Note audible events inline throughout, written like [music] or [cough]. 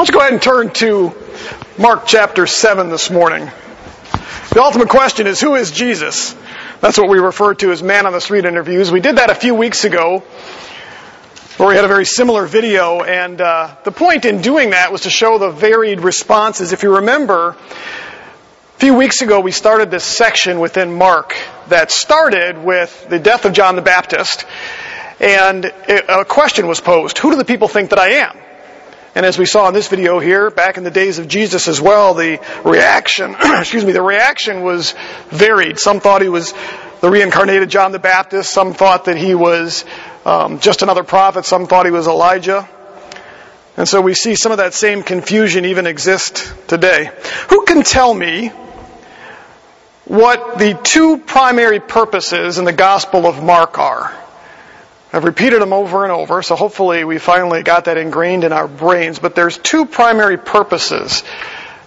Let's go ahead and turn to Mark chapter 7 this morning. The ultimate question is who is Jesus? That's what we refer to as man on the street interviews. We did that a few weeks ago where we had a very similar video, and uh, the point in doing that was to show the varied responses. If you remember, a few weeks ago we started this section within Mark that started with the death of John the Baptist, and a question was posed Who do the people think that I am? And as we saw in this video here, back in the days of Jesus as well, the reaction, [clears throat] excuse me, the reaction was varied. Some thought he was the reincarnated John the Baptist. Some thought that he was um, just another prophet. Some thought he was Elijah. And so we see some of that same confusion even exist today. Who can tell me what the two primary purposes in the Gospel of Mark are? I've repeated them over and over, so hopefully we finally got that ingrained in our brains. But there's two primary purposes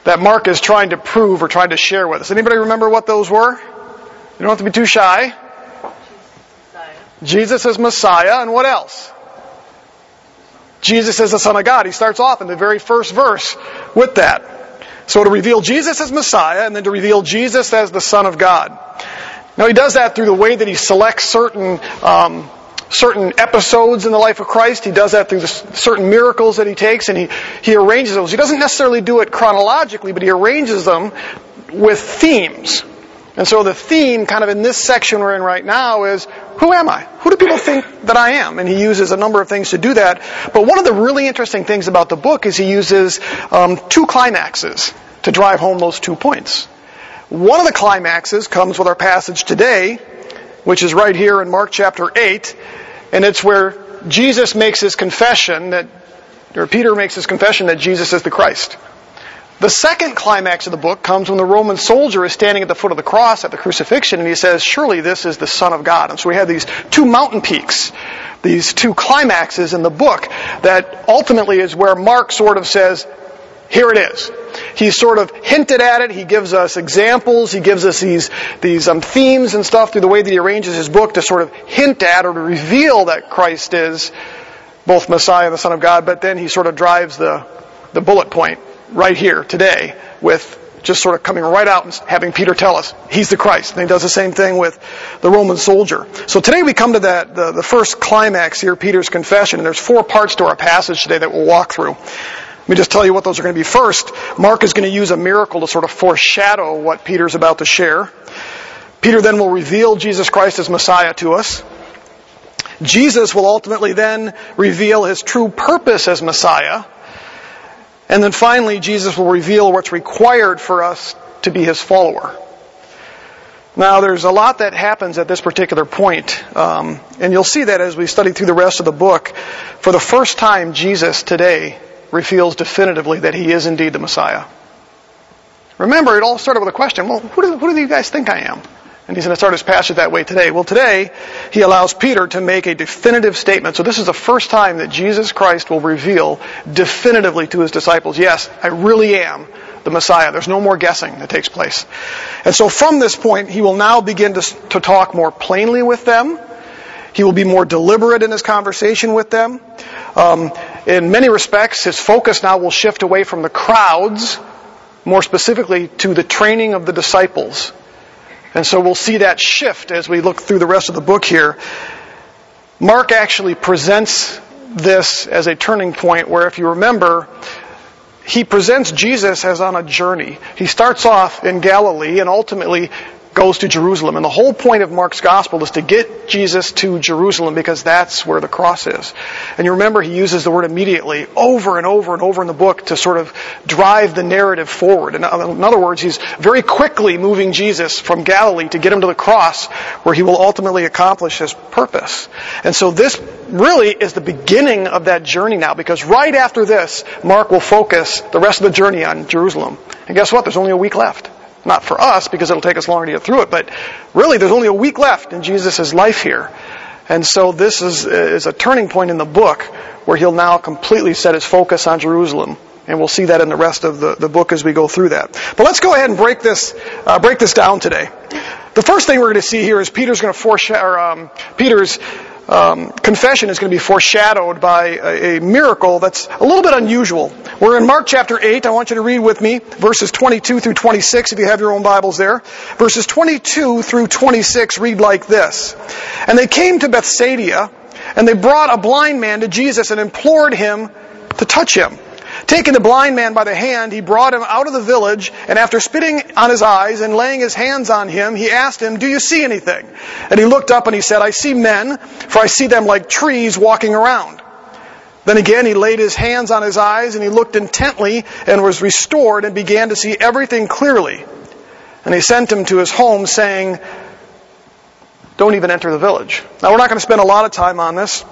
that Mark is trying to prove or trying to share with us. Anybody remember what those were? You don't have to be too shy. Jesus is Messiah, and what else? Jesus is the Son of God. He starts off in the very first verse with that. So to reveal Jesus as Messiah, and then to reveal Jesus as the Son of God. Now he does that through the way that he selects certain um, certain episodes in the life of Christ. He does that through certain miracles that he takes and he, he arranges those. He doesn't necessarily do it chronologically, but he arranges them with themes. And so the theme kind of in this section we're in right now is, who am I? Who do people think that I am? And he uses a number of things to do that. But one of the really interesting things about the book is he uses um, two climaxes to drive home those two points. One of the climaxes comes with our passage today, which is right here in Mark chapter 8, and it's where Jesus makes his confession that, or Peter makes his confession that Jesus is the Christ. The second climax of the book comes when the Roman soldier is standing at the foot of the cross at the crucifixion and he says, Surely this is the Son of God. And so we have these two mountain peaks, these two climaxes in the book that ultimately is where Mark sort of says, Here it is. He sort of hinted at it. He gives us examples. He gives us these, these um, themes and stuff through the way that he arranges his book to sort of hint at or to reveal that Christ is both Messiah and the Son of God, but then he sort of drives the, the bullet point right here today with just sort of coming right out and having Peter tell us he's the Christ. And he does the same thing with the Roman soldier. So today we come to that, the, the first climax here, Peter's confession, and there's four parts to our passage today that we'll walk through. Let me just tell you what those are going to be. First, Mark is going to use a miracle to sort of foreshadow what Peter's about to share. Peter then will reveal Jesus Christ as Messiah to us. Jesus will ultimately then reveal his true purpose as Messiah. And then finally, Jesus will reveal what's required for us to be his follower. Now, there's a lot that happens at this particular point, um, and you'll see that as we study through the rest of the book. For the first time, Jesus today reveals definitively that he is indeed the Messiah. Remember, it all started with a question well, who do, who do you guys think I am? And he's going to start his passage that way today. Well, today, he allows Peter to make a definitive statement. So this is the first time that Jesus Christ will reveal definitively to his disciples, yes, I really am the Messiah. There's no more guessing that takes place. And so from this point, he will now begin to, to talk more plainly with them. He will be more deliberate in his conversation with them. Um, in many respects, his focus now will shift away from the crowds, more specifically to the training of the disciples. And so we'll see that shift as we look through the rest of the book here. Mark actually presents this as a turning point where, if you remember, he presents Jesus as on a journey. He starts off in Galilee and ultimately goes to Jerusalem. And the whole point of Mark's gospel is to get Jesus to Jerusalem because that's where the cross is. And you remember he uses the word immediately over and over and over in the book to sort of drive the narrative forward. In other words, he's very quickly moving Jesus from Galilee to get him to the cross where he will ultimately accomplish his purpose. And so this really is the beginning of that journey now because right after this, Mark will focus the rest of the journey on Jerusalem. And guess what? There's only a week left. Not for us, because it'll take us longer to get through it, but really there's only a week left in Jesus' life here. And so this is, is a turning point in the book where he'll now completely set his focus on Jerusalem. And we'll see that in the rest of the, the book as we go through that. But let's go ahead and break this, uh, break this down today. The first thing we're going to see here is Peter's going to foreshadow, um, Peter's um, confession is going to be foreshadowed by a, a, miracle that's a little bit unusual. We're in Mark chapter 8. I want you to read with me verses 22 through 26 if you have your own Bibles there. Verses 22 through 26 read like this. And they came to Bethsaida, and they brought a blind man to Jesus and implored him to touch him. Taking the blind man by the hand, he brought him out of the village, and after spitting on his eyes and laying his hands on him, he asked him, Do you see anything? And he looked up and he said, I see men, for I see them like trees walking around. Then again, he laid his hands on his eyes, and he looked intently and was restored and began to see everything clearly. And he sent him to his home, saying, Don't even enter the village. Now, we're not going to spend a lot of time on this.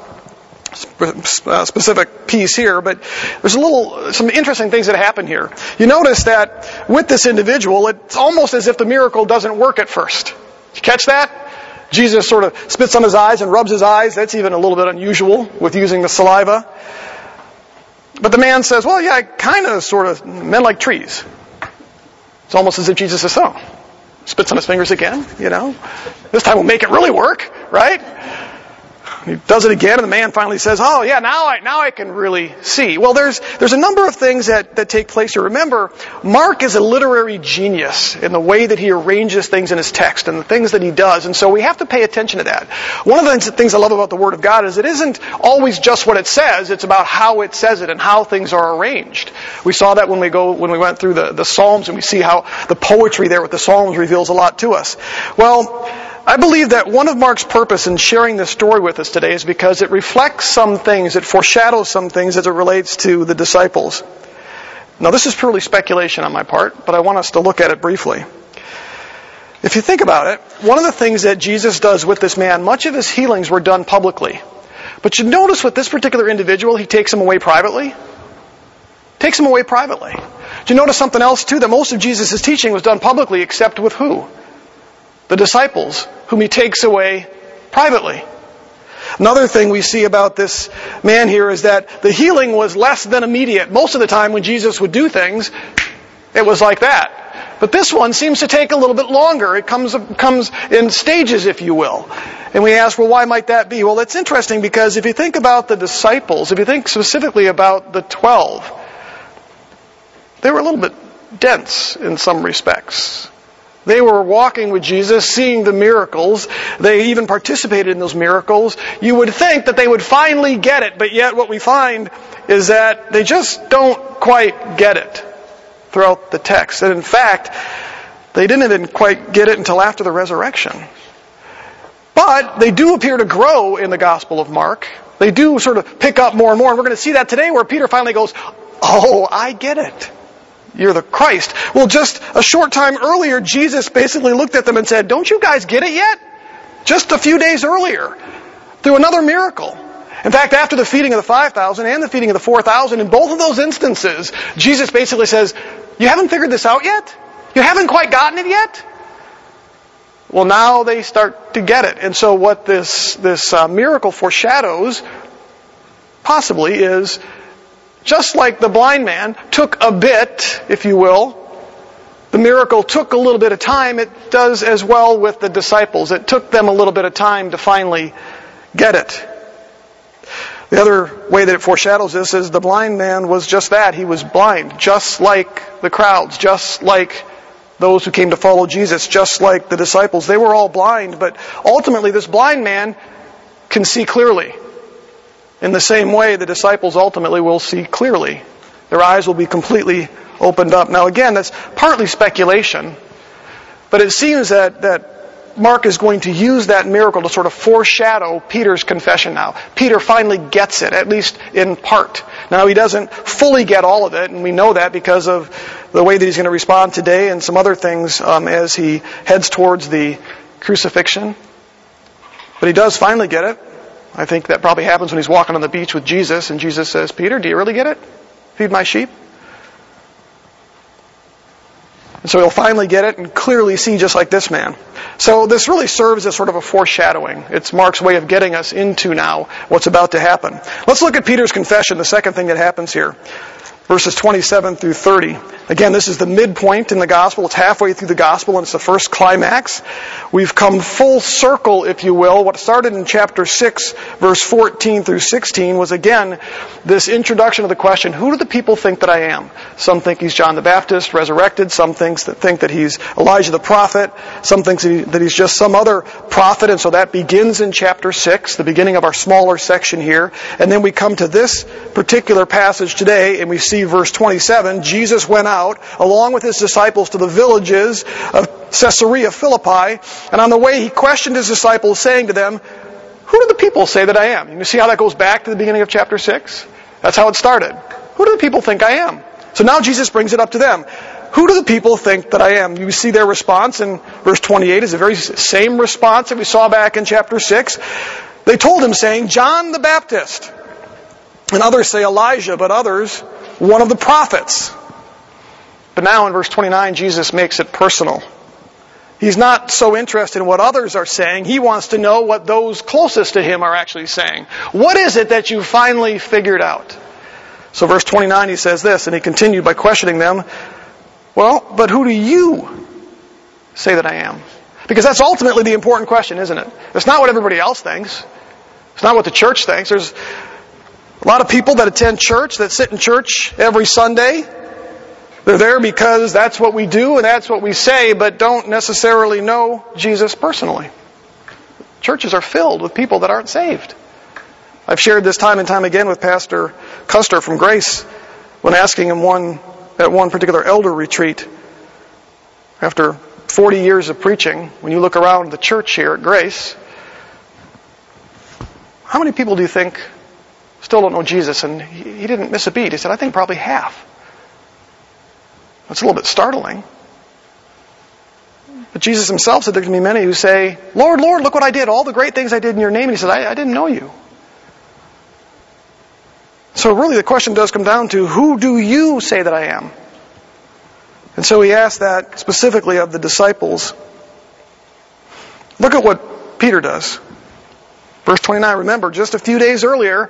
Specific piece here, but there's a little, some interesting things that happen here. You notice that with this individual, it's almost as if the miracle doesn't work at first. You catch that? Jesus sort of spits on his eyes and rubs his eyes. That's even a little bit unusual with using the saliva. But the man says, well, yeah, I kind of sort of, men like trees. It's almost as if Jesus says, so. Spits on his fingers again, you know. This time we'll make it really work, right? He does it again, and the man finally says, "Oh yeah, now I now I can really see." Well, there's there's a number of things that that take place here. Remember, Mark is a literary genius in the way that he arranges things in his text and the things that he does, and so we have to pay attention to that. One of the things I love about the Word of God is it isn't always just what it says; it's about how it says it and how things are arranged. We saw that when we go when we went through the the Psalms, and we see how the poetry there with the Psalms reveals a lot to us. Well. I believe that one of Mark's purpose in sharing this story with us today is because it reflects some things, it foreshadows some things as it relates to the disciples. Now, this is purely speculation on my part, but I want us to look at it briefly. If you think about it, one of the things that Jesus does with this man, much of his healings were done publicly. But you notice with this particular individual, he takes him away privately. Takes him away privately. Do you notice something else too? That most of Jesus' teaching was done publicly, except with who? The disciples, whom he takes away privately. Another thing we see about this man here is that the healing was less than immediate. Most of the time when Jesus would do things, it was like that. But this one seems to take a little bit longer. It comes, comes in stages, if you will. And we ask, well, why might that be? Well, it's interesting because if you think about the disciples, if you think specifically about the twelve, they were a little bit dense in some respects. They were walking with Jesus, seeing the miracles. They even participated in those miracles. You would think that they would finally get it, but yet what we find is that they just don't quite get it throughout the text. And in fact, they didn't even quite get it until after the resurrection. But they do appear to grow in the Gospel of Mark. They do sort of pick up more and more. And we're going to see that today where Peter finally goes, Oh, I get it. You're the Christ. Well, just a short time earlier, Jesus basically looked at them and said, Don't you guys get it yet? Just a few days earlier, through another miracle. In fact, after the feeding of the 5,000 and the feeding of the 4,000, in both of those instances, Jesus basically says, You haven't figured this out yet? You haven't quite gotten it yet? Well, now they start to get it. And so what this, this uh, miracle foreshadows, possibly, is just like the blind man took a bit, if you will, the miracle took a little bit of time, it does as well with the disciples. It took them a little bit of time to finally get it. The other way that it foreshadows this is the blind man was just that. He was blind, just like the crowds, just like those who came to follow Jesus, just like the disciples. They were all blind, but ultimately this blind man can see clearly. In the same way, the disciples ultimately will see clearly. Their eyes will be completely opened up. Now, again, that's partly speculation, but it seems that, that Mark is going to use that miracle to sort of foreshadow Peter's confession now. Peter finally gets it, at least in part. Now, he doesn't fully get all of it, and we know that because of the way that he's going to respond today and some other things um, as he heads towards the crucifixion. But he does finally get it. I think that probably happens when he's walking on the beach with Jesus and Jesus says, Peter, do you really get it? Feed my sheep? And so he'll finally get it and clearly see just like this man. So this really serves as sort of a foreshadowing. It's Mark's way of getting us into now what's about to happen. Let's look at Peter's confession, the second thing that happens here. Verses 27 through 30. Again, this is the midpoint in the gospel. It's halfway through the gospel and it's the first climax. We've come full circle, if you will. What started in chapter 6, verse 14 through 16 was again this introduction of the question, who do the people think that I am? Some think he's John the Baptist, resurrected. Some thinks that think that he's Elijah the prophet. Some think that he's just some other prophet. And so that begins in chapter 6, the beginning of our smaller section here. And then we come to this particular passage today and we see verse 27. Jesus went out along with his disciples to the villages of Caesarea Philippi. And on the way he questioned his disciples saying to them, who do the people say that I am? You see how that goes back to the beginning of chapter 6? That's how it started. Who do the people think I am? So now Jesus brings it up to them. Who do the people think that I am? You see their response in verse 28 is the very same response that we saw back in chapter 6. They told him saying, John the Baptist. And others say Elijah, but others, one of the prophets. But now in verse 29, Jesus makes it personal. He's not so interested in what others are saying. He wants to know what those closest to him are actually saying. What is it that you finally figured out? So verse 29, he says this, and he continued by questioning them, Well, but who do you say that I am? Because that's ultimately the important question, isn't it? It's not what everybody else thinks. It's not what the church thinks. There's a lot of people that attend church, that sit in church every Sunday. They're there because that's what we do and that's what we say, but don't necessarily know Jesus personally. Churches are filled with people that aren't saved. I've shared this time and time again with Pastor Custer from Grace when asking him one at one particular elder retreat. After 40 years of preaching, when you look around the church here at Grace, how many people do you think still don't know Jesus? And he didn't miss a beat. He said, I think probably half. That's a little bit startling. But Jesus himself said there can be many who say, Lord, Lord, look what I did, all the great things I did in your name. And he said, I, I didn't know you. So really the question does come down to, who do you say that I am? And so he asked that specifically of the disciples. Look at what Peter does. Verse 29, remember, just a few days earlier,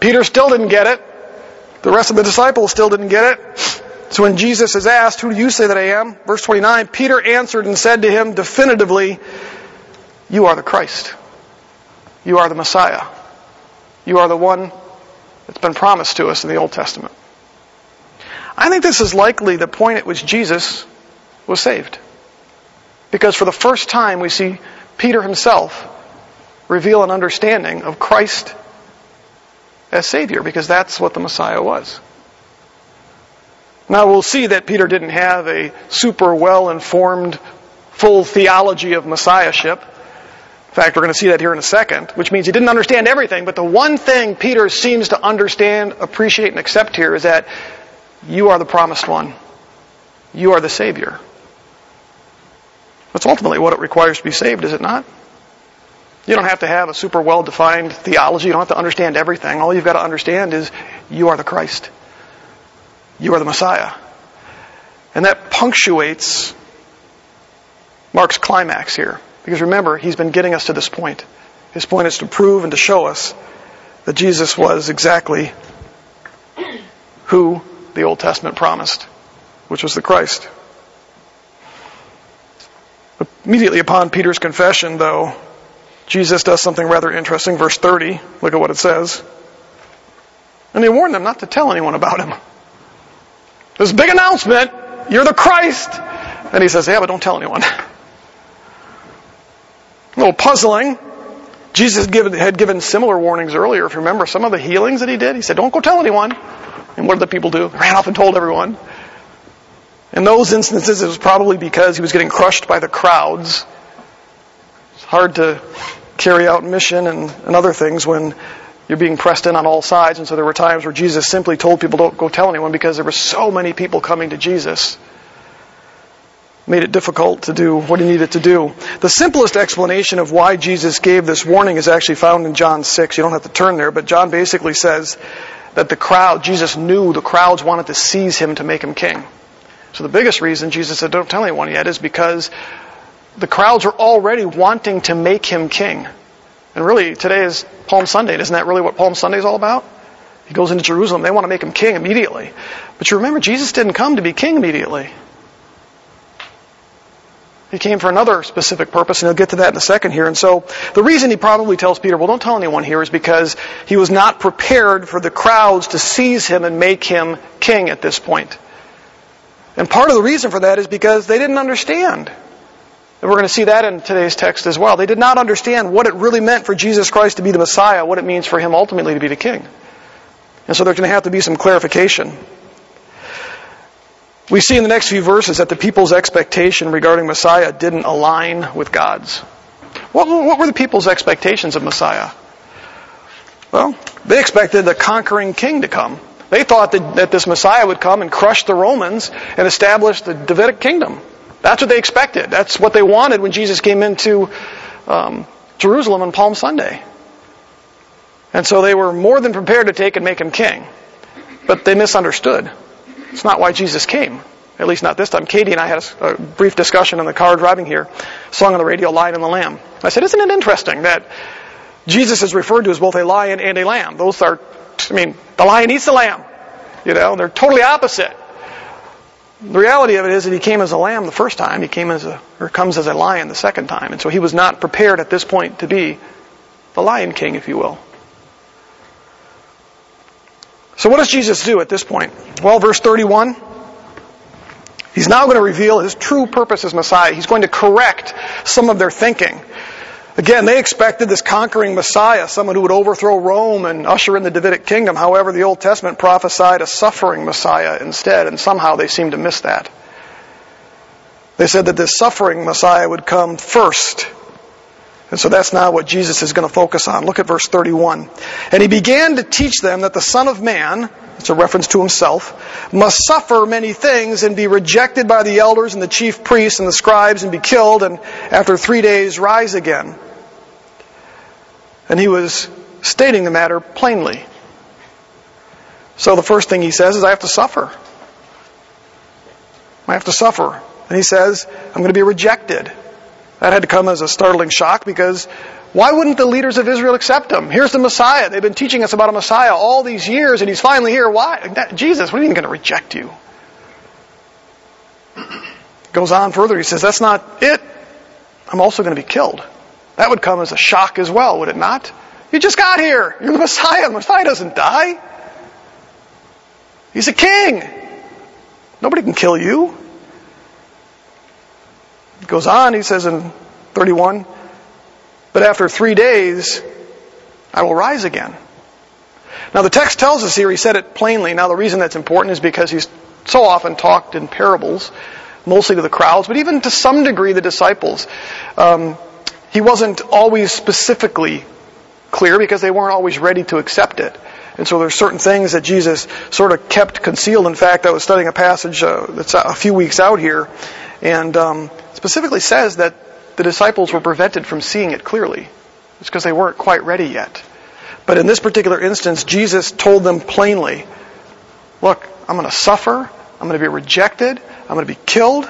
Peter still didn't get it. The rest of the disciples still didn't get it. So when Jesus is asked, Who do you say that I am? Verse 29, Peter answered and said to him definitively, You are the Christ. You are the Messiah. You are the one that's been promised to us in the Old Testament. I think this is likely the point at which Jesus was saved. Because for the first time we see Peter himself reveal an understanding of Christ as Savior, because that's what the Messiah was. Now we'll see that Peter didn't have a super well informed, full theology of Messiahship. In fact, we're going to see that here in a second, which means he didn't understand everything, but the one thing Peter seems to understand, appreciate, and accept here is that you are the promised one. You are the Savior. That's ultimately what it requires to be saved, is it not? You don't have to have a super well defined theology. You don't have to understand everything. All you've got to understand is you are the Christ. You are the Messiah. And that punctuates Mark's climax here. Because remember, he's been getting us to this point. His point is to prove and to show us that Jesus was exactly who the Old Testament promised, which was the Christ. Immediately upon Peter's confession, though, Jesus does something rather interesting. Verse 30, look at what it says. And he warned them not to tell anyone about him. This big announcement, you're the Christ. And he says, yeah, but don't tell anyone. A little puzzling. Jesus had given similar warnings earlier. If you remember some of the healings that he did, he said, don't go tell anyone. And what did the people do? Ran off and told everyone. In those instances, it was probably because he was getting crushed by the crowds. It's hard to carry out mission and, and other things when you're being pressed in on all sides. And so there were times where Jesus simply told people, don't go tell anyone because there were so many people coming to Jesus. Made it difficult to do what he needed to do. The simplest explanation of why Jesus gave this warning is actually found in John 6. You don't have to turn there, but John basically says that the crowd, Jesus knew the crowds wanted to seize him to make him king. So the biggest reason Jesus said, don't tell anyone yet, is because the crowds are already wanting to make him king. And really, today is Palm Sunday. Isn't that really what Palm Sunday is all about? He goes into Jerusalem. They want to make him king immediately. But you remember, Jesus didn't come to be king immediately. He came for another specific purpose, and he'll get to that in a second here. And so, the reason he probably tells Peter, well, don't tell anyone here, is because he was not prepared for the crowds to seize him and make him king at this point. And part of the reason for that is because they didn't understand. And we're going to see that in today's text as well. They did not understand what it really meant for Jesus Christ to be the Messiah, what it means for him ultimately to be the king. And so there's going to have to be some clarification. We see in the next few verses that the people's expectation regarding Messiah didn't align with God's. What, what were the people's expectations of Messiah? Well, they expected a conquering king to come. They thought that, that this Messiah would come and crush the Romans and establish the Davidic kingdom. That's what they expected. That's what they wanted when Jesus came into um, Jerusalem on Palm Sunday. And so they were more than prepared to take and make him king. But they misunderstood. It's not why Jesus came. At least not this time. Katie and I had a, brief discussion in the car driving here. Song on the radio, Lion and the Lamb. I said, isn't it interesting that Jesus is referred to as both a lion and a lamb? Those are, I mean, the lion eats the lamb. You know, they're totally opposite. The reality of it is that he came as a lamb the first time. He came as a, or comes as a lion the second time. And so he was not prepared at this point to be the lion king, if you will. So what does Jesus do at this point? Well, verse 31. He's now going to reveal his true purpose as Messiah. He's going to correct some of their thinking. Again, they expected this conquering Messiah, someone who would overthrow Rome and usher in the Davidic kingdom. However, the Old Testament prophesied a suffering Messiah instead, and somehow they seem to miss that. They said that this suffering Messiah would come first and so that's now what Jesus is going to focus on. Look at verse 31. And he began to teach them that the Son of Man, it's a reference to himself, must suffer many things and be rejected by the elders and the chief priests and the scribes and be killed and after three days rise again. And he was stating the matter plainly. So the first thing he says is, I have to suffer. I have to suffer. And he says, I'm going to be rejected. That had to come as a startling shock because why wouldn't the leaders of Israel accept him? Here's the Messiah. They've been teaching us about a Messiah all these years and he's finally here. Why? That, Jesus, what are you going to reject you? [clears throat] Goes on further. He says, that's not it. I'm also going to be killed. That would come as a shock as well, would it not? You just got here. You're the Messiah. The Messiah doesn't die. He's a king. Nobody can kill you goes on, he says in 31, but after three days, I will rise again. Now the text tells us here, he said it plainly. Now the reason that's important is because he's so often talked in parables, mostly to the crowds, but even to some degree the disciples. Um, he wasn't always specifically clear because they weren't always ready to accept it. And so there's certain things that Jesus sort of kept concealed. In fact, I was studying a passage uh, that's a few weeks out here, and um, specifically says that the disciples were prevented from seeing it clearly. It's because they weren't quite ready yet. But in this particular instance, Jesus told them plainly, look, I'm going to suffer. I'm going to be rejected. I'm going to be killed.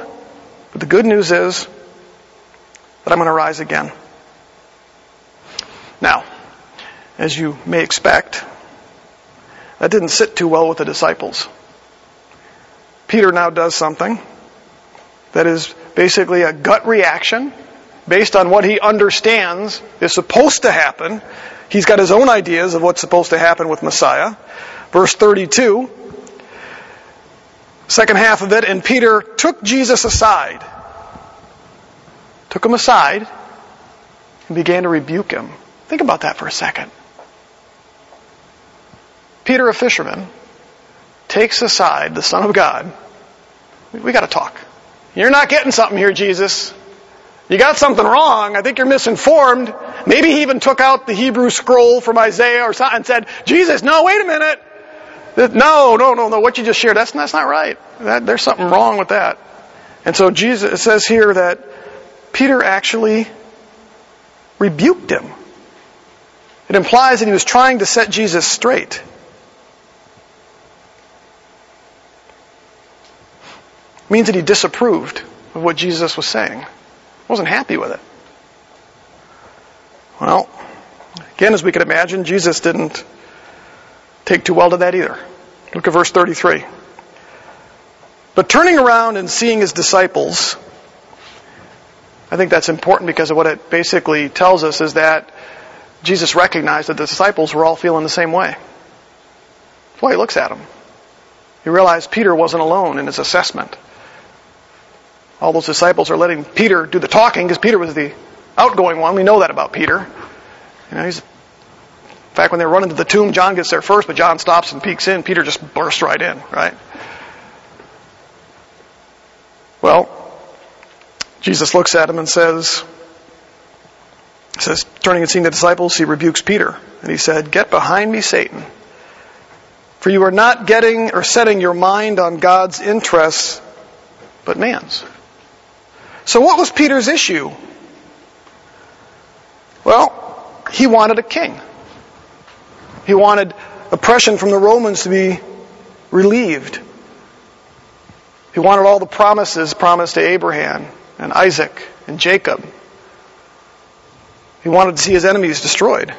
But the good news is that I'm going to rise again. Now, as you may expect, that didn't sit too well with the disciples. Peter now does something that is basically a gut reaction based on what he understands is supposed to happen. He's got his own ideas of what's supposed to happen with Messiah. Verse 32, second half of it, and Peter took Jesus aside, took him aside, and began to rebuke him. Think about that for a second. Peter, a fisherman, takes aside the Son of God. We got to talk. You're not getting something here, Jesus. You got something wrong. I think you're misinformed. Maybe he even took out the Hebrew scroll from Isaiah or something and said, Jesus, no, wait a minute. No, no, no, no. What you just shared, that's, that's not right. That, there's something wrong with that. And so Jesus, says here that Peter actually rebuked him. It implies that he was trying to set Jesus straight. Means that he disapproved of what Jesus was saying. Wasn't happy with it. Well, again, as we can imagine, Jesus didn't take too well to that either. Look at verse 33. But turning around and seeing his disciples, I think that's important because of what it basically tells us is that Jesus recognized that the disciples were all feeling the same way. That's why he looks at them. He realized Peter wasn't alone in his assessment. All those disciples are letting Peter do the talking because Peter was the outgoing one. We know that about Peter. You know, he's, in fact, when they run into the tomb, John gets there first, but John stops and peeks in. Peter just bursts right in, right? Well, Jesus looks at him and says, says, turning and seeing the disciples, he rebukes Peter. And he said, Get behind me, Satan. For you are not getting or setting your mind on God's interests, but man's. So what was Peter's issue? Well, he wanted a king. He wanted oppression from the Romans to be relieved. He wanted all the promises promised to Abraham and Isaac and Jacob. He wanted to see his enemies destroyed.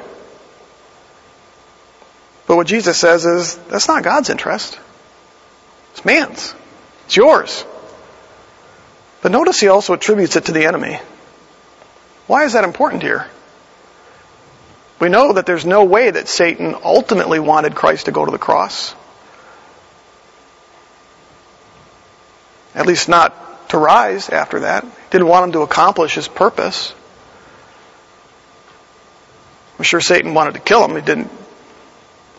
But what Jesus says is, that's not God's interest. It's man's. It's yours. But notice he also attributes it to the enemy. Why is that important here? We know that there's no way that Satan ultimately wanted Christ to go to the cross. At least not to rise after that. Didn't want him to accomplish his purpose. I'm sure Satan wanted to kill him. He didn't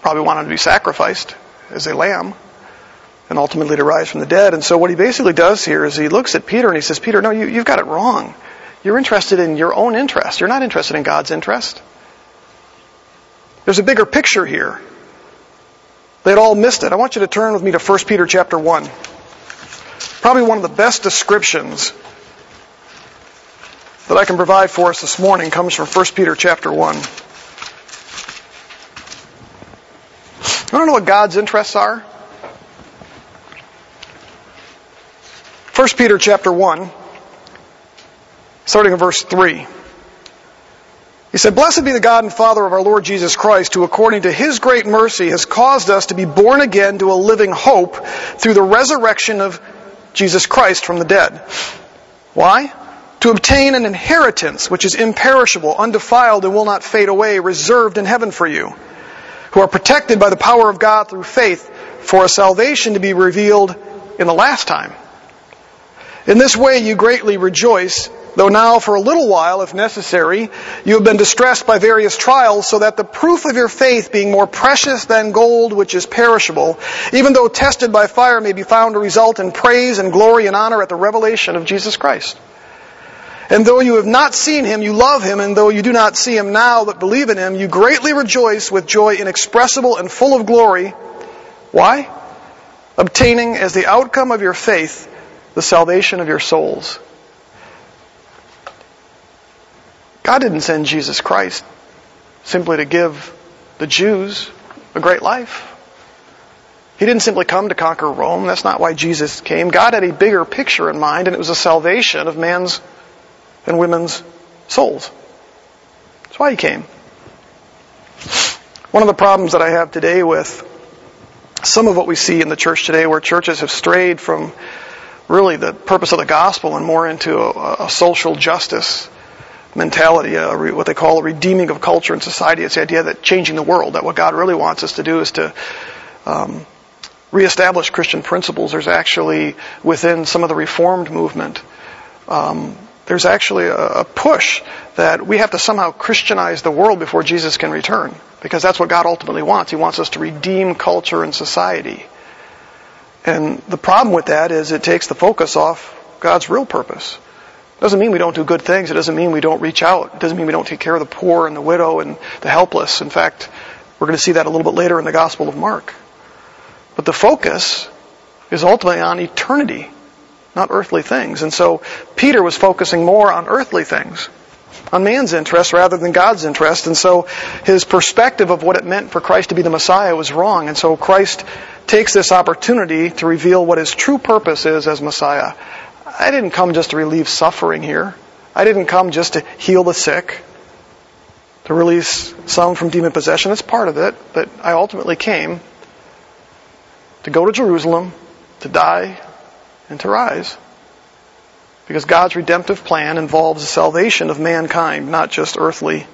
probably want him to be sacrificed as a lamb and ultimately to rise from the dead. And so what he basically does here is he looks at Peter and he says, Peter, no, you, you've got it wrong. You're interested in your own interest. You're not interested in God's interest. There's a bigger picture here. They'd all missed it. I want you to turn with me to 1 Peter chapter 1 probably one of the best descriptions that I can provide for us this morning comes from 1 Peter chapter 1. I don't know what God's interests are. 1 Peter chapter 1, starting in verse 3. He said, Blessed be the God and Father of our Lord Jesus Christ, who according to his great mercy has caused us to be born again to a living hope through the resurrection of Jesus Christ from the dead. Why? To obtain an inheritance which is imperishable, undefiled, and will not fade away, reserved in heaven for you, who are protected by the power of God through faith for a salvation to be revealed in the last time. In this way you greatly rejoice, though now for a little while, if necessary, you have been distressed by various trials, so that the proof of your faith, being more precious than gold which is perishable, even though tested by fire, may be found to result in praise and glory and honor at the revelation of Jesus Christ. And though you have not seen him, you love him, and though you do not see him now, but believe in him, you greatly rejoice with joy inexpressible and full of glory. Why? Obtaining as the outcome of your faith the salvation of your souls. God didn't send Jesus Christ simply to give the Jews a great life. He didn't simply come to conquer Rome. That's not why Jesus came. God had a bigger picture in mind, and it was a salvation of man's and women's souls. That's why he came. One of the problems that I have today with some of what we see in the church today, where churches have strayed from really the purpose of the gospel and more into a, a social justice mentality, re, what they call a redeeming of culture and society. It's the idea that changing the world, that what God really wants us to do is to um, reestablish Christian principles. There's actually within some of the Reformed movement, um, there's actually a, a push that we have to somehow Christianize the world before Jesus can return, because that's what God ultimately wants. He wants us to redeem culture and society. And the problem with that is it takes the focus off God's real purpose. It doesn't mean we don't do good things. It doesn't mean we don't reach out. It doesn't mean we don't take care of the poor and the widow and the helpless. In fact, we're going to see that a little bit later in the Gospel of Mark. But the focus is ultimately on eternity, not earthly things. And so Peter was focusing more on earthly things, on man's interest rather than God's interest. And so his perspective of what it meant for Christ to be the Messiah was wrong. And so Christ takes this opportunity to reveal what his true purpose is as Messiah. I didn't come just to relieve suffering here. I didn't come just to heal the sick. to release some from demon possession. That's part of it. But I ultimately came to go to Jerusalem, to die, and to rise. Because God's redemptive plan involves the salvation of mankind, not just earthly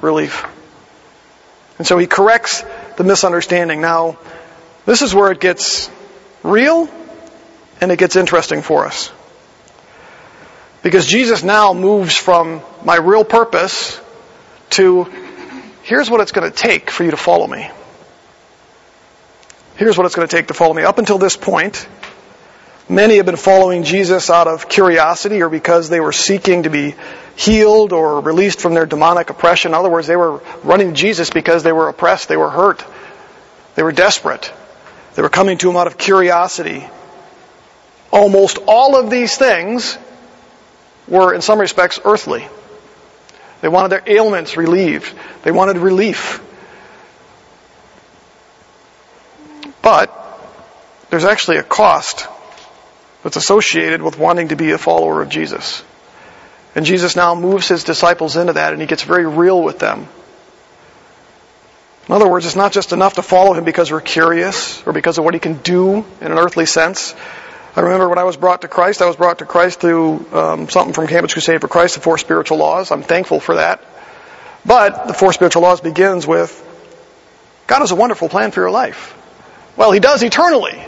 relief. And so he corrects the misunderstanding. Now, this is where it gets real and it gets interesting for us. Because Jesus now moves from my real purpose to here's what it's going to take for you to follow me. Here's what it's going to take to follow me. Up until this point, many have been following Jesus out of curiosity or because they were seeking to be healed or released from their demonic oppression. In other words, they were running Jesus because they were oppressed, they were hurt, they were desperate. They were coming to him out of curiosity. Almost all of these things were, in some respects, earthly. They wanted their ailments relieved. They wanted relief. But there's actually a cost that's associated with wanting to be a follower of Jesus. And Jesus now moves his disciples into that and he gets very real with them. In other words, it's not just enough to follow him because we're curious or because of what he can do in an earthly sense. I remember when I was brought to Christ, I was brought to Christ through um, something from Campus Crusade for Christ, the Four Spiritual Laws. I'm thankful for that. But the Four Spiritual Laws begins with God has a wonderful plan for your life. Well, He does eternally.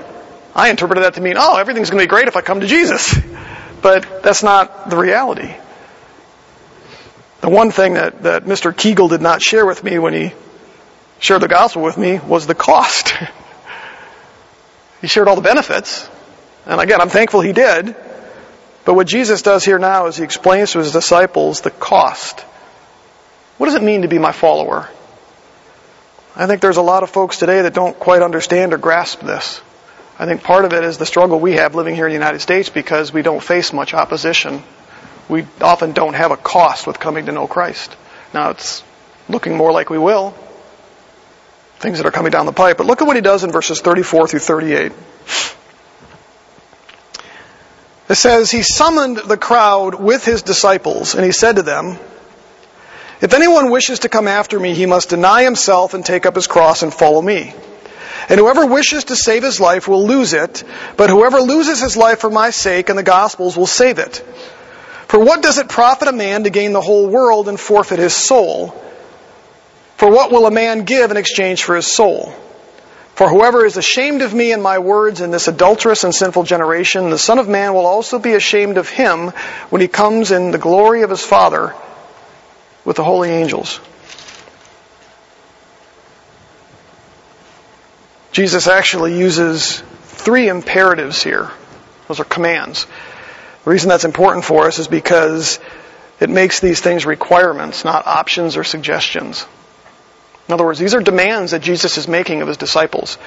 I interpreted that to mean, oh, everything's going to be great if I come to Jesus. But that's not the reality. The one thing that, that Mr. Kegel did not share with me when he shared the gospel with me was the cost. [laughs] he shared all the benefits. And again, I'm thankful he did. But what Jesus does here now is he explains to his disciples the cost. What does it mean to be my follower? I think there's a lot of folks today that don't quite understand or grasp this. I think part of it is the struggle we have living here in the United States because we don't face much opposition. We often don't have a cost with coming to know Christ. Now it's looking more like we will things that are coming down the pipe. But look at what he does in verses 34 through 38. It says, He summoned the crowd with his disciples, and he said to them, If anyone wishes to come after me, he must deny himself and take up his cross and follow me. And whoever wishes to save his life will lose it, but whoever loses his life for my sake and the gospel's will save it. For what does it profit a man to gain the whole world and forfeit his soul? For what will a man give in exchange for his soul? For whoever is ashamed of me and my words in this adulterous and sinful generation, the Son of Man will also be ashamed of him when he comes in the glory of his Father with the holy angels. Jesus actually uses three imperatives here. Those are commands. The reason that's important for us is because it makes these things requirements, not options or suggestions. In other words, these are demands that Jesus is making of his disciples.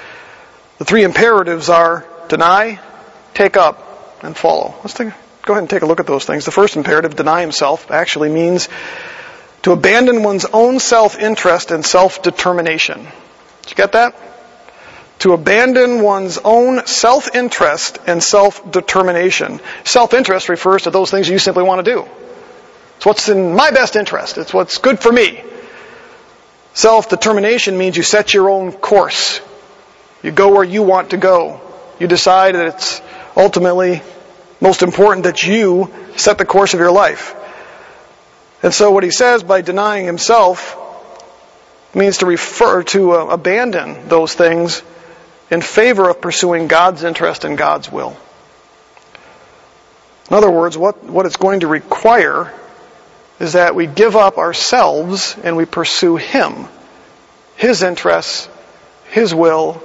The three imperatives are deny, take up, and follow. Let's take, go ahead and take a look at those things. The first imperative, deny himself, actually means to abandon one's own self-interest and self-determination. Did you get that? To abandon one's own self-interest and self-determination. Self-interest refers to those things you simply want to do. It's what's in my best interest. It's what's good for me. Self-determination means you set your own course. You go where you want to go. You decide that it's ultimately most important that you set the course of your life. And so what he says by denying himself means to refer to uh, abandon those things in favor of pursuing God's interest and God's will. In other words, what, what it's going to require is that we give up ourselves and we pursue Him, His interests, His will,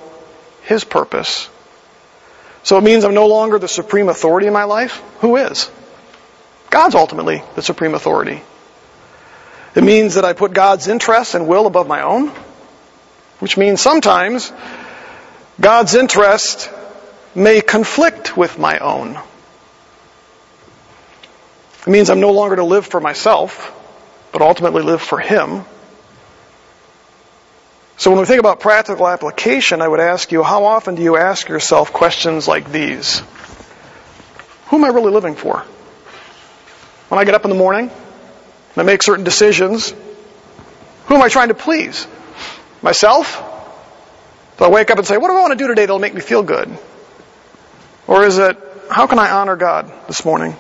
His purpose. So it means I'm no longer the supreme authority in my life. Who is? God's ultimately the supreme authority. It means that I put God's interests and will above my own, which means sometimes God's interest may conflict with my own. It means I'm no longer to live for myself, but ultimately live for Him. So when we think about practical application, I would ask you, how often do you ask yourself questions like these? Who am I really living for? When I get up in the morning, and I make certain decisions, Who am I trying to please? Myself? Do I wake up and say, what do I want to do today that'll make me feel good? Or is it, how can I honor God this morning?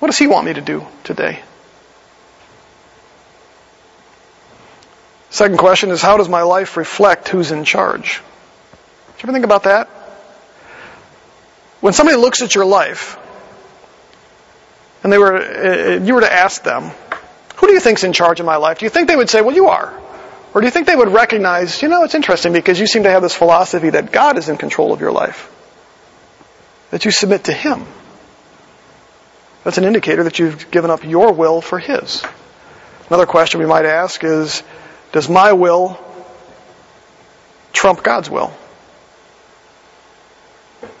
What does He want me to do today? Second question is, how does my life reflect who's in charge? Did you ever think about that? When somebody looks at your life, and they were, uh, you were to ask them, who do you think's in charge of my life? Do you think they would say, well, you are? Or do you think they would recognize, you know, it's interesting because you seem to have this philosophy that God is in control of your life? That you submit to Him. That's an indicator that you've given up your will for His. Another question we might ask is, does my will trump God's will?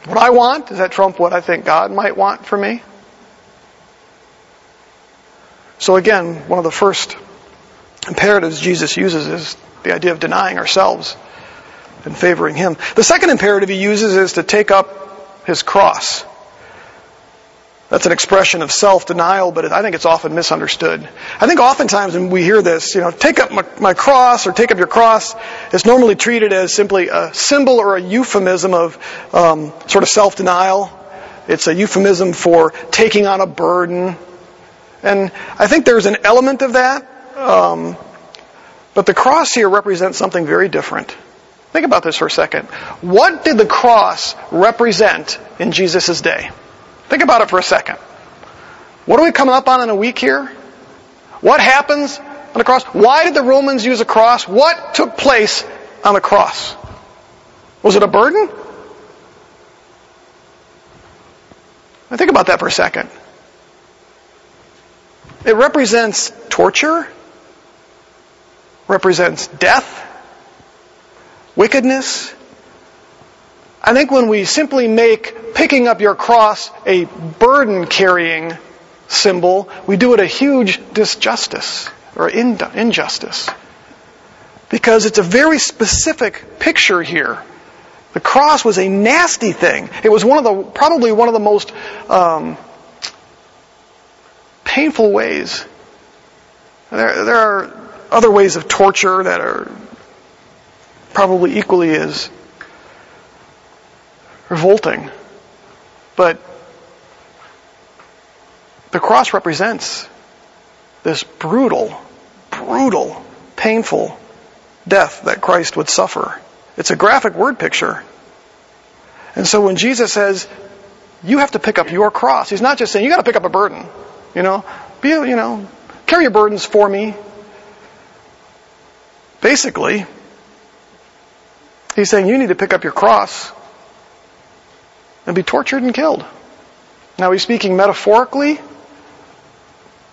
What I want, does that trump what I think God might want for me? So again, one of the first imperatives Jesus uses is the idea of denying ourselves and favoring Him. The second imperative He uses is to take up His cross. That's an expression of self-denial, but I think it's often misunderstood. I think oftentimes when we hear this, you know, take up my, my, cross or take up your cross, it's normally treated as simply a symbol or a euphemism of um, sort of self-denial. It's a euphemism for taking on a burden. And I think there's an element of that. Um, but the cross here represents something very different. Think about this for a second. What did the cross represent in Jesus' day? Think about it for a second. What are we coming up on in a week here? What happens on the cross? Why did the Romans use a cross? What took place on the cross? Was it a burden? Now think about that for a second. It represents torture, represents death, wickedness, I think when we simply make picking up your cross a burden carrying symbol, we do it a huge disjustice or injustice. Because it's a very specific picture here. The cross was a nasty thing. It was one of the, probably one of the most um, painful ways. There, there are other ways of torture that are probably equally as revolting. But the cross represents this brutal, brutal, painful death that Christ would suffer. It's a graphic word picture. And so when Jesus says, you have to pick up your cross, he's not just saying, you gotta pick up a burden. You know, be, you know, carry your burdens for me. Basically, he's saying you need to pick up your cross and be tortured and killed. Now he's speaking metaphorically,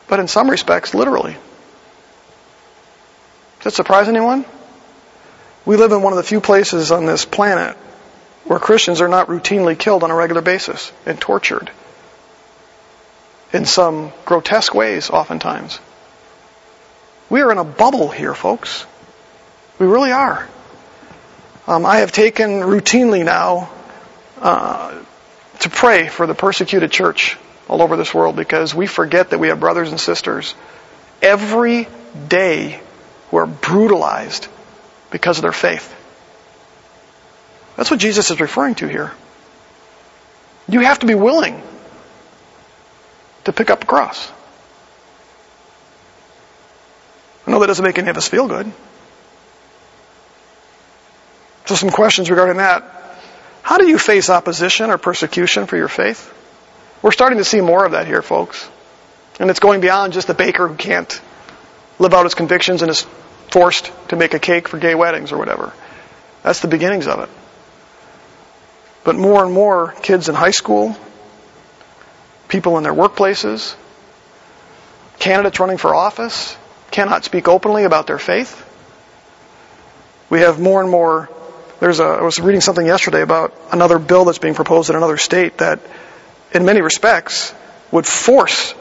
but in some respects, literally. Does that surprise anyone? We live in one of the few places on this planet where Christians are not routinely killed on a regular basis and tortured in some grotesque ways, oftentimes. We are in a bubble here, folks. We really are. Um, I have taken routinely now uh, to pray for the persecuted church all over this world because we forget that we have brothers and sisters every day who are brutalized because of their faith. That's what Jesus is referring to here. You have to be willing to pick up a cross. I know that doesn't make any of us feel good. So some questions regarding that. How do you face opposition or persecution for your faith? We're starting to see more of that here, folks. And it's going beyond just the baker who can't live out his convictions and is forced to make a cake for gay weddings or whatever. That's the beginnings of it. But more and more kids in high school, people in their workplaces, candidates running for office cannot speak openly about their faith. We have more and more there's a, I was reading something yesterday about another bill that's being proposed in another state that, in many respects, would force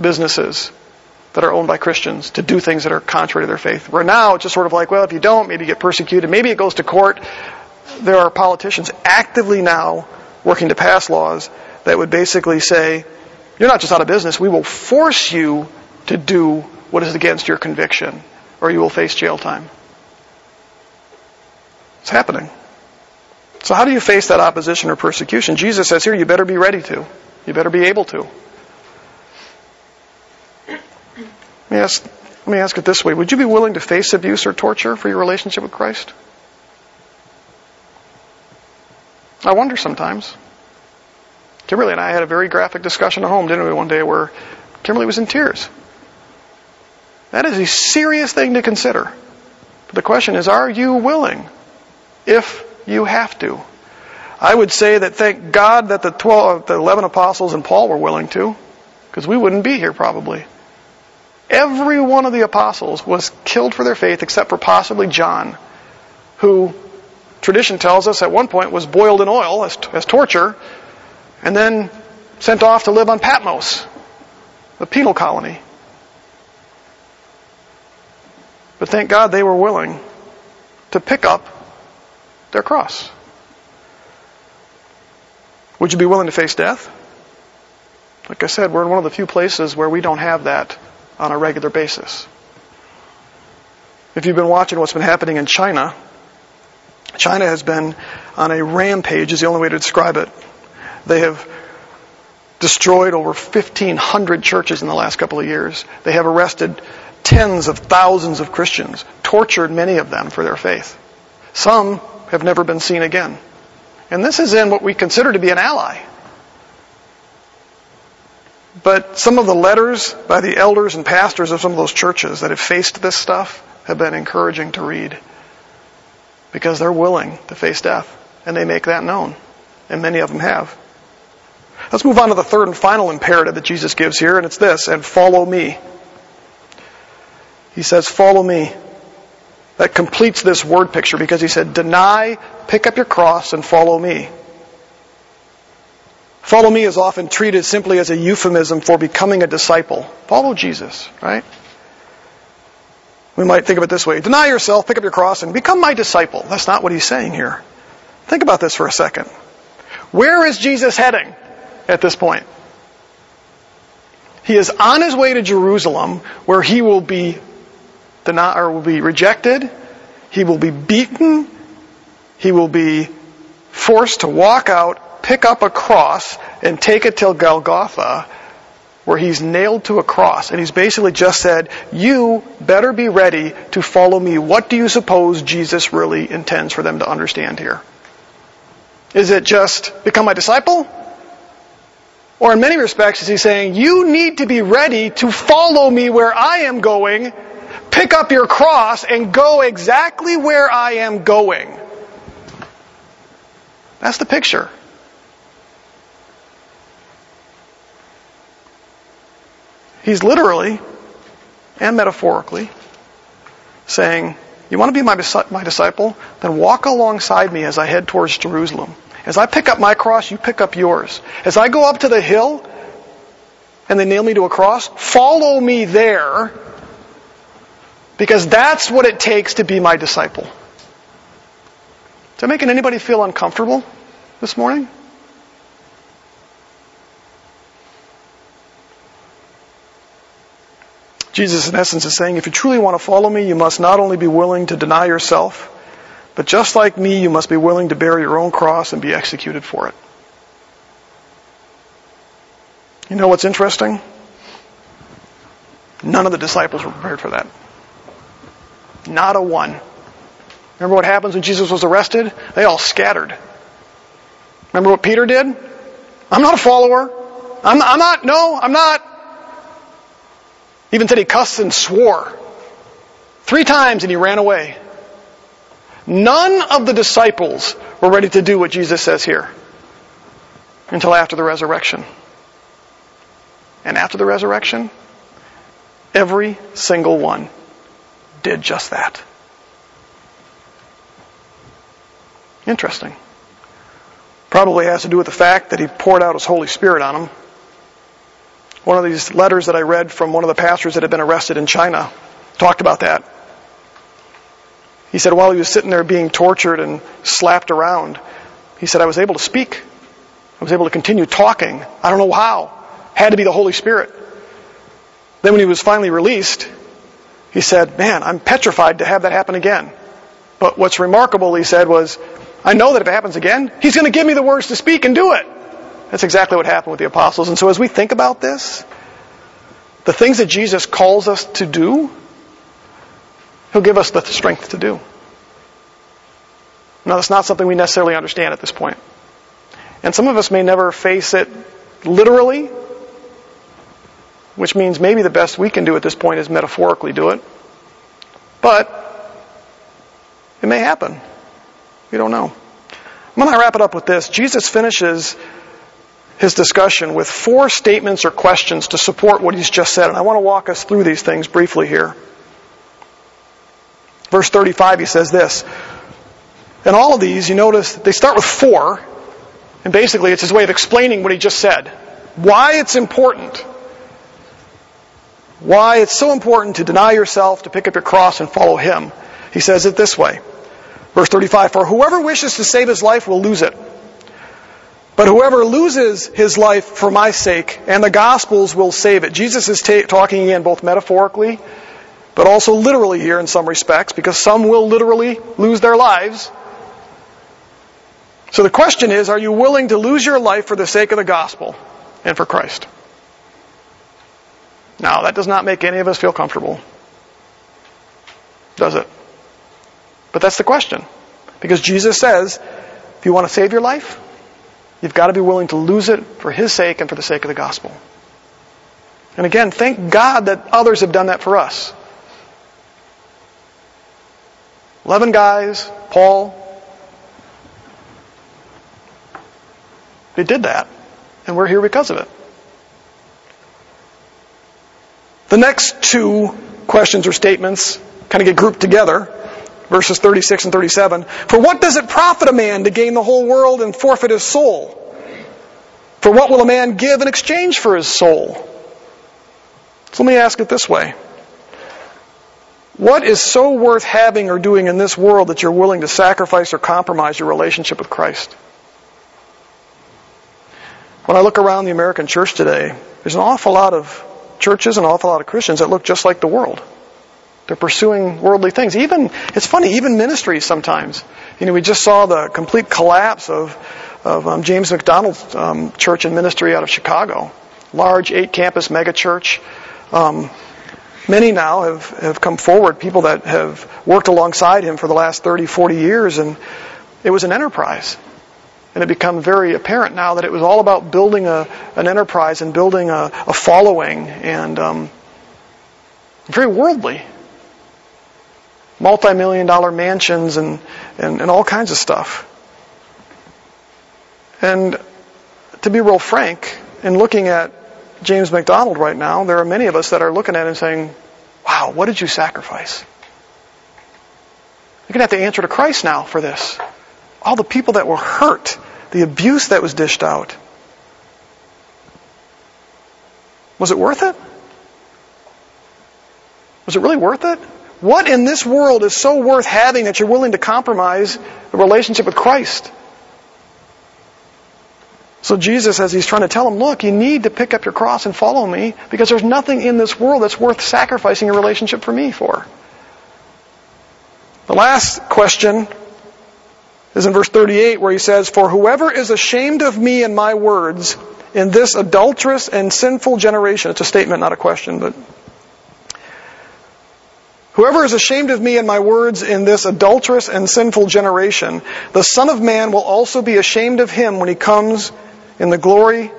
businesses that are owned by Christians to do things that are contrary to their faith. Where now it's just sort of like, well, if you don't, maybe you get persecuted, maybe it goes to court. There are politicians actively now working to pass laws that would basically say, you're not just out of business, we will force you to do what is against your conviction. or you will face jail time. It's happening. So how do you face that opposition or persecution? Jesus says here, you better be ready to. You better be able to. Let me ask, let me ask it this way. Would you be willing to face abuse or torture for your relationship with Christ? I wonder sometimes. Kimberly and I had a very graphic discussion at home, didn't we, one day where Kimberly was in tears. That is a serious thing to consider. But the question is, are you willing if you have to? I would say that thank God that the 12, the 11 apostles and Paul were willing to, because we wouldn't be here probably. Every one of the apostles was killed for their faith except for possibly John, who tradition tells us at one point was boiled in oil as, as torture and then sent off to live on Patmos, the penal colony. But thank God they were willing to pick up their cross. Would you be willing to face death? Like I said, we're in one of the few places where we don't have that on a regular basis. If you've been watching what's been happening in China, China has been on a rampage, is the only way to describe it. They have destroyed over 1,500 churches in the last couple of years. They have arrested tens of thousands of Christians, tortured many of them for their faith. Some have never been seen again. And this is in what we consider to be an ally. But some of the letters by the elders and pastors of some of those churches that have faced this stuff have been encouraging to read because they're willing to face death and they make that known. And many of them have. Let's move on to the third and final imperative that Jesus gives here, and it's this, and follow me. He says, follow me. That completes this word picture because he said, deny, pick up your cross, and follow me. Follow me is often treated simply as a euphemism for becoming a disciple. Follow Jesus, right? We might think of it this way. Deny yourself, pick up your cross, and become my disciple. That's not what he's saying here. Think about this for a second. Where is Jesus heading at this point? He is on his way to Jerusalem where he will be denied, Na'ar will be rejected. He will be beaten. He will be forced to walk out, pick up a cross, and take it till Golgotha, where he's nailed to a cross. And he's basically just said, You better be ready to follow me. What do you suppose Jesus really intends for them to understand here? Is it just become my disciple? Or in many respects, is he saying, You need to be ready to follow me where I am going, pick up your cross, and go exactly where I am going? That's the picture. He's literally and metaphorically saying, You want to be my, my disciple? Then walk alongside me as I head towards Jerusalem. As I pick up my cross, you pick up yours. As I go up to the hill and they nail me to a cross, follow me there because that's what it takes to be my disciple. Is that making anybody feel uncomfortable this morning? Jesus, in essence, is saying if you truly want to follow me, you must not only be willing to deny yourself, but just like me, you must be willing to bear your own cross and be executed for it. You know what's interesting? None of the disciples were prepared for that. Not a one. Remember what happens when Jesus was arrested? They all scattered. Remember what Peter did? I'm not a follower. I'm, I'm not, no, I'm not. Even said he cussed and swore. Three times and he ran away. None of the disciples were ready to do what Jesus says here until after the resurrection. And after the resurrection, every single one did just that. Interesting. Probably has to do with the fact that he poured out his Holy Spirit on him. one of these letters that I read from one of the pastors that had been arrested in China talked about that. He said while he was sitting there being tortured and slapped around, he said, I was able to speak. I was able to continue talking. I don't know how. Had to be the Holy Spirit. Then when he was finally released, he said, Man, I'm petrified to have that happen again. But what's remarkable, he said, was, I know that if it happens again, he's going to give me the words to speak and do it. That's exactly what happened with the apostles. And so as we think about this, the things that Jesus calls us to do, he'll give us the strength to do. Now, that's not something we necessarily understand at this point. And some of us may never face it literally, which means maybe the best we can do at this point is metaphorically do it. But it may happen. We don't know. I'm going to wrap it up with this. Jesus finishes his discussion with four statements or questions to support what he's just said. And I want to walk us through these things briefly here. Verse 35, he says this. And all of these, you notice, they start with four. And basically, it's his way of explaining what he just said. Why it's important. Why it's so important to deny yourself, to pick up your cross and follow him. He says it this way. Verse 35, For whoever wishes to save his life will lose it. But whoever loses his life for my sake and the Gospels will save it. Jesus is ta- talking again both metaphorically, but also literally here in some respects, because some will literally lose their lives. So the question is, are you willing to lose your life for the sake of the Gospel and for Christ? Now, that does not make any of us feel comfortable. Does it? But that's the question. Because Jesus says, if you want to save your life, You've got to be willing to lose it for His sake and for the sake of the gospel. And again, thank God that others have done that for us. Eleven guys, Paul, they did that, and we're here because of it. The next two questions or statements kind of get grouped together verses 36 and 37. For what does it profit a man to gain the whole world and forfeit his soul? For what will a man give in exchange for his soul? So let me ask it this way. What is so worth having or doing in this world that you're willing to sacrifice or compromise your relationship with Christ? When I look around the American church today, there's an awful lot of churches and an awful lot of Christians that look just like the world. They're pursuing worldly things. Even, it's funny, even ministries sometimes. You know, we just saw the complete collapse of, of um, James MacDonald's um, church and ministry out of Chicago. Large eight campus megachurch. Um, many now have, have come forward, people that have worked alongside him for the last 30, 40 years, and it was an enterprise. And it become very apparent now that it was all about building a, an enterprise and building a, a following and um, very worldly multi-million dollar mansions and, and, and all kinds of stuff. And to be real frank, in looking at James MacDonald right now, there are many of us that are looking at him saying, wow, what did you sacrifice? You're going to have to answer to Christ now for this. All the people that were hurt, the abuse that was dished out. Was it worth it? Was it really worth it? What in this world is so worth having that you're willing to compromise a relationship with Christ? So Jesus, as he's trying to tell him, look, you need to pick up your cross and follow me because there's nothing in this world that's worth sacrificing your relationship for me for. The last question is in verse 38 where he says, For whoever is ashamed of me and my words in this adulterous and sinful generation, it's a statement, not a question, but Whoever is ashamed of me and my words in this adulterous and sinful generation, the Son of Man will also be ashamed of him when he comes in the glory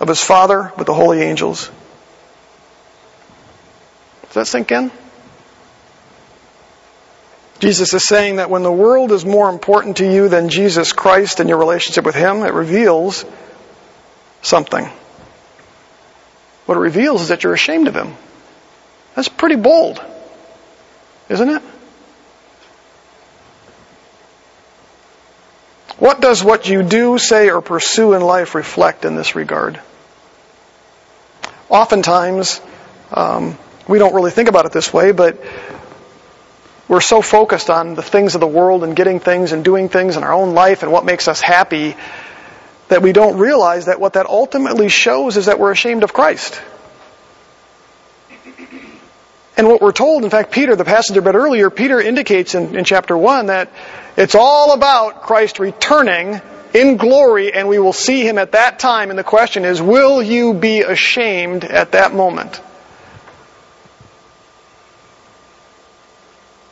of his Father with the holy angels. Does that sink in? Jesus is saying that when the world is more important to you than Jesus Christ and your relationship with Him, it reveals something. What it reveals is that you're ashamed of Him. That's pretty bold. Isn't it? What does what you do, say, or pursue in life reflect in this regard? Oftentimes, um, we don't really think about it this way, but we're so focused on the things of the world and getting things and doing things in our own life and what makes us happy that we don't realize that what that ultimately shows is that we're ashamed of Christ. And what we're told, in fact, Peter, the passage read earlier, Peter indicates in, in chapter 1 that it's all about Christ returning in glory and we will see him at that time. And the question is, will you be ashamed at that moment?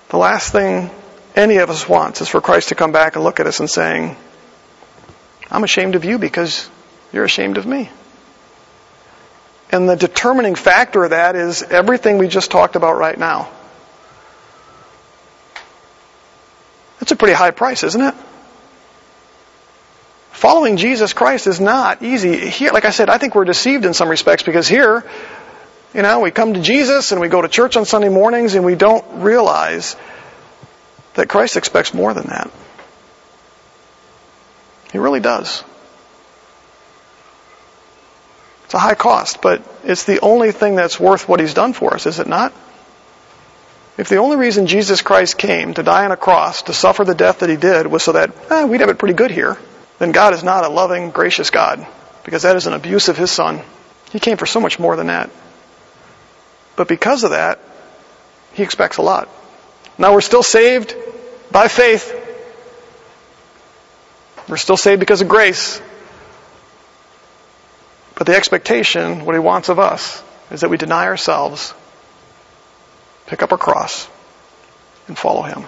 The last thing any of us wants is for Christ to come back and look at us and saying, I'm ashamed of you because you're ashamed of me. And the determining factor of that is everything we just talked about right now. That's a pretty high price, isn't it? Following Jesus Christ is not easy. Here, like I said, I think we're deceived in some respects because here, you know, we come to Jesus and we go to church on Sunday mornings and we don't realize that Christ expects more than that. He really does. It's a high cost, but it's the only thing that's worth what he's done for us, is it not? If the only reason Jesus Christ came to die on a cross, to suffer the death that he did, was so that eh, we'd have it pretty good here, then God is not a loving, gracious God, because that is an abuse of his son. He came for so much more than that. But because of that, he expects a lot. Now we're still saved by faith. We're still saved because of grace. But the expectation, what he wants of us, is that we deny ourselves, pick up our cross, and follow him.